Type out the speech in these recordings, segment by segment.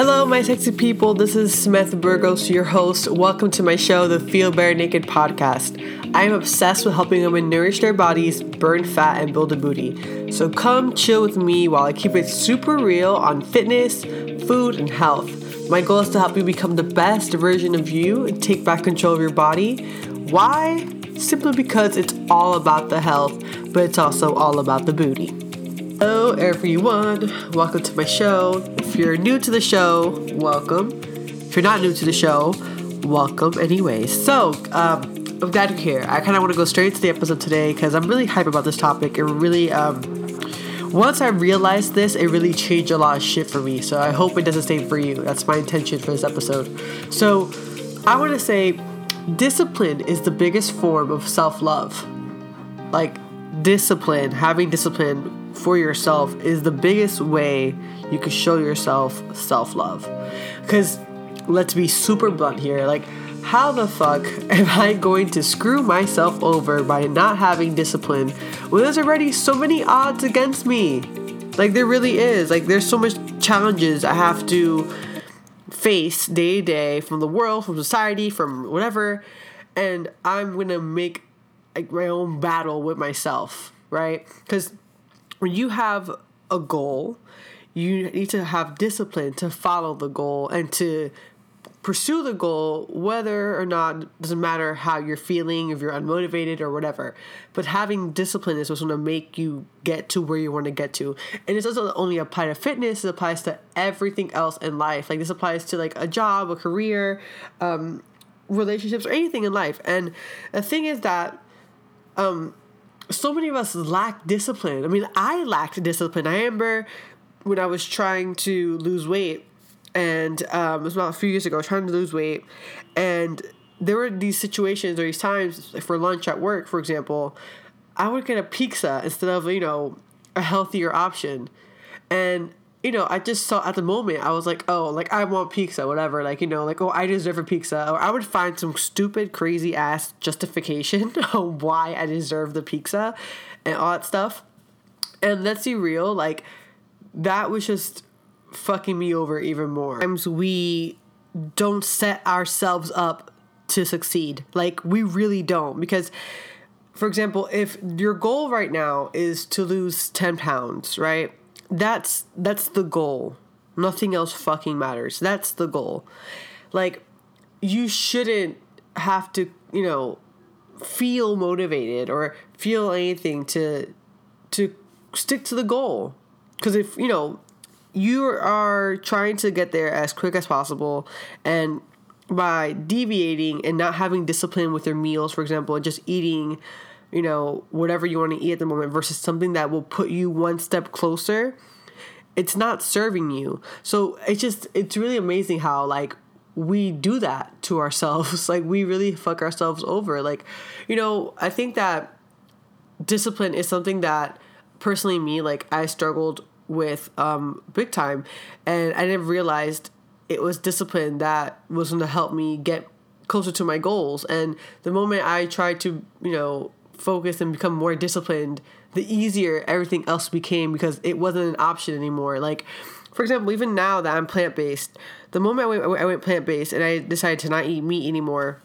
Hello, my sexy people. This is Sami Burgos, your host. Welcome to my show, the Feel Bare Naked podcast. I am obsessed with helping women nourish their bodies, burn fat, and build a booty. So come chill with me while I keep it super real on fitness, food, and health. My goal is to help you become the best version of you and take back control of your body. Why? Simply because it's all about the health, but it's also all about the booty. Hello, everyone. Welcome to my show. If you're new to the show, welcome. If you're not new to the show, welcome anyway. So, um, I'm glad you're here. I kind of want to go straight to the episode today because I'm really hype about this topic. It really, um, once I realized this, it really changed a lot of shit for me. So I hope it does the same for you. That's my intention for this episode. So, I want to say discipline is the biggest form of self love. Like, discipline, having discipline for yourself is the biggest way you can show yourself self love. Because let's be super blunt here like, how the fuck am I going to screw myself over by not having discipline when there's already so many odds against me? Like, there really is. Like, there's so much challenges I have to face day to day from the world, from society, from whatever, and I'm gonna make like my own battle with myself, right? Because when you have a goal, you need to have discipline to follow the goal and to pursue the goal whether or not doesn't matter how you're feeling if you're unmotivated or whatever. But having discipline is what's going to make you get to where you want to get to. And it doesn't only apply to fitness it applies to everything else in life. Like this applies to like a job a career um, relationships or anything in life. And the thing is that um, so many of us lack discipline. I mean, I lacked discipline. I remember when I was trying to lose weight, and um, it was about a few years ago, trying to lose weight, and there were these situations or these times for lunch at work, for example, I would get a pizza instead of you know a healthier option, and you know, I just saw at the moment, I was like, oh, like I want pizza, whatever. Like, you know, like, oh, I deserve a pizza. Or I would find some stupid, crazy ass justification on why I deserve the pizza and all that stuff. And let's be real, like, that was just fucking me over even more. Sometimes we don't set ourselves up to succeed. Like, we really don't. Because, for example, if your goal right now is to lose 10 pounds, right? That's that's the goal. Nothing else fucking matters. That's the goal. Like you shouldn't have to, you know, feel motivated or feel anything to to stick to the goal. Cuz if, you know, you are trying to get there as quick as possible and by deviating and not having discipline with your meals, for example, and just eating you know, whatever you want to eat at the moment versus something that will put you one step closer, it's not serving you. So it's just, it's really amazing how, like, we do that to ourselves. like, we really fuck ourselves over. Like, you know, I think that discipline is something that personally, me, like, I struggled with um, big time. And I didn't realize it was discipline that was going to help me get closer to my goals. And the moment I tried to, you know, focus and become more disciplined, the easier everything else became because it wasn't an option anymore. Like, for example, even now that I'm plant based, the moment I went, I went plant based and I decided to not eat meat anymore,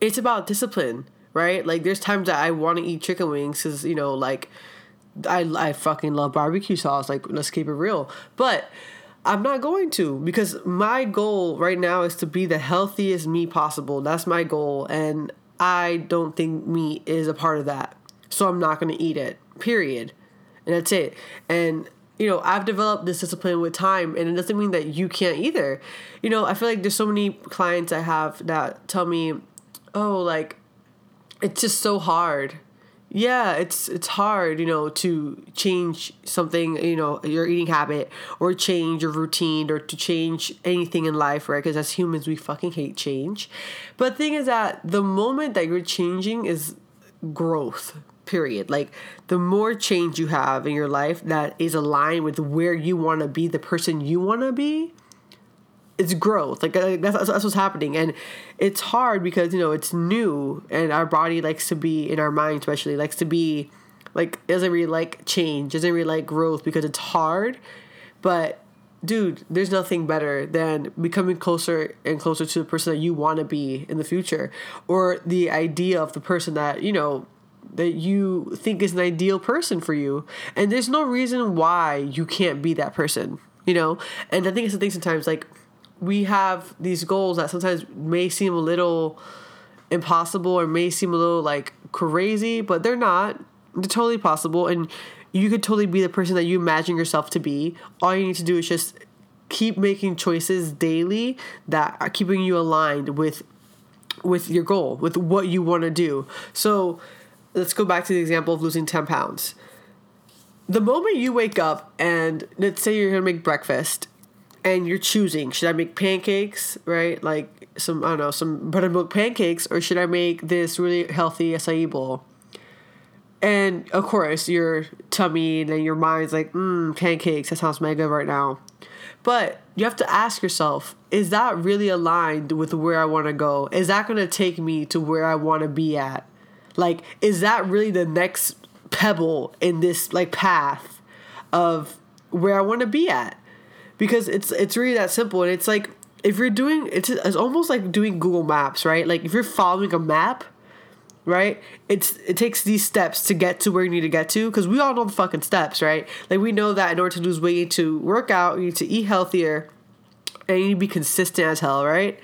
it's about discipline, right? Like, there's times that I want to eat chicken wings because, you know, like, I, I fucking love barbecue sauce. Like, let's keep it real. But I'm not going to because my goal right now is to be the healthiest me possible. That's my goal. And I don't think meat is a part of that. So I'm not going to eat it, period. And that's it. And, you know, I've developed this discipline with time, and it doesn't mean that you can't either. You know, I feel like there's so many clients I have that tell me, oh, like, it's just so hard yeah it's it's hard you know to change something you know your eating habit or change your routine or to change anything in life right? Because as humans we fucking hate change. But the thing is that the moment that you're changing is growth period. Like the more change you have in your life that is aligned with where you want to be the person you want to be it's growth like uh, that's, that's what's happening and it's hard because you know it's new and our body likes to be in our mind especially likes to be like doesn't really like change doesn't really like growth because it's hard but dude, there's nothing better than becoming closer and closer to the person that you want to be in the future or the idea of the person that, you know, that you think is an ideal person for you. And there's no reason why you can't be that person, you know? And I think it's the thing sometimes like we have these goals that sometimes may seem a little impossible or may seem a little like crazy, but they're not. They're totally possible and you could totally be the person that you imagine yourself to be. All you need to do is just keep making choices daily that are keeping you aligned with with your goal, with what you want to do. So let's go back to the example of losing 10 pounds. The moment you wake up and let's say you're gonna make breakfast and you're choosing, should I make pancakes, right? Like some, I don't know, some buttermilk pancakes, or should I make this really healthy acai bowl? And of course, your tummy and your mind's like, mmm, pancakes, that sounds mega right now. But you have to ask yourself, is that really aligned with where I want to go? Is that going to take me to where I want to be at? Like, is that really the next pebble in this like path of where I want to be at? Because it's it's really that simple, and it's like if you're doing it's it's almost like doing Google Maps, right? Like if you're following a map, right? It's it takes these steps to get to where you need to get to because we all know the fucking steps, right? Like we know that in order to lose weight, you need to work out, you need to eat healthier, and you need to be consistent as hell, right?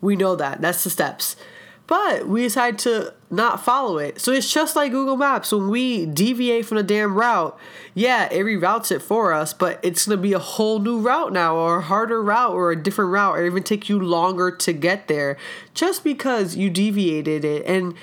We know that. That's the steps. But we decide to not follow it. So it's just like Google Maps. When we deviate from the damn route, yeah, it reroutes it for us, but it's gonna be a whole new route now, or a harder route, or a different route, or even take you longer to get there just because you deviated it. And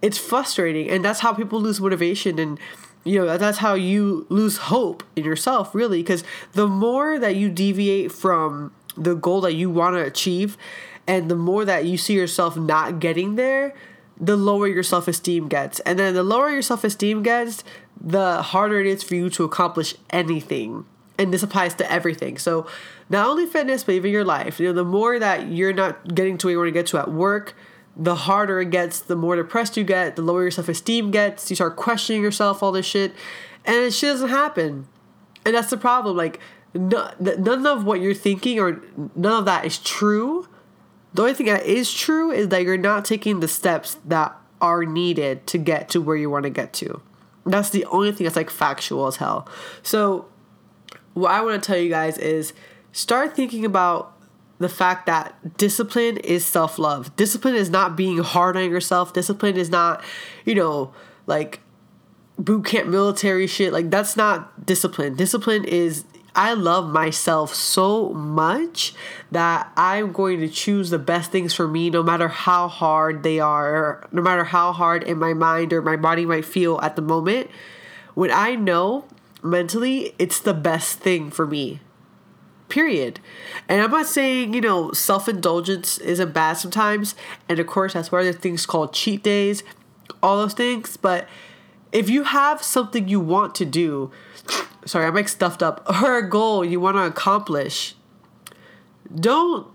it's frustrating and that's how people lose motivation and you know that's how you lose hope in yourself really because the more that you deviate from the goal that you want to achieve and the more that you see yourself not getting there the lower your self-esteem gets and then the lower your self-esteem gets the harder it is for you to accomplish anything and this applies to everything so not only fitness but even your life you know the more that you're not getting to where you want to get to at work the harder it gets, the more depressed you get, the lower your self esteem gets. You start questioning yourself, all this shit, and it shit doesn't happen. And that's the problem. Like, no, none of what you're thinking or none of that is true. The only thing that is true is that you're not taking the steps that are needed to get to where you want to get to. That's the only thing that's like factual as hell. So, what I want to tell you guys is start thinking about the fact that discipline is self love. Discipline is not being hard on yourself. Discipline is not, you know, like boot camp military shit. Like, that's not discipline. Discipline is I love myself so much that I'm going to choose the best things for me no matter how hard they are, no matter how hard in my mind or my body might feel at the moment. When I know mentally it's the best thing for me period. And I'm not saying, you know, self indulgence isn't bad sometimes. And of course, that's why there's things called cheat days, all those things. But if you have something you want to do, sorry, I'm like stuffed up, or a goal you want to accomplish, don't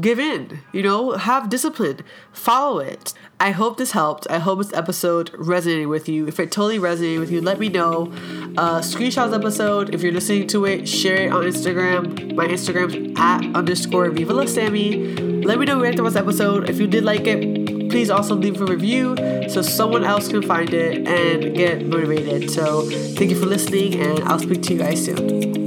give in, you know, have discipline, follow it. I hope this helped. I hope this episode resonated with you. If it totally resonated with you, let me know. Uh, screenshot episode. If you're listening to it, share it on Instagram. My Instagram's at underscore Viva La Sami. Let me know what you liked this episode. If you did like it, please also leave a review so someone else can find it and get motivated. So thank you for listening, and I'll speak to you guys soon.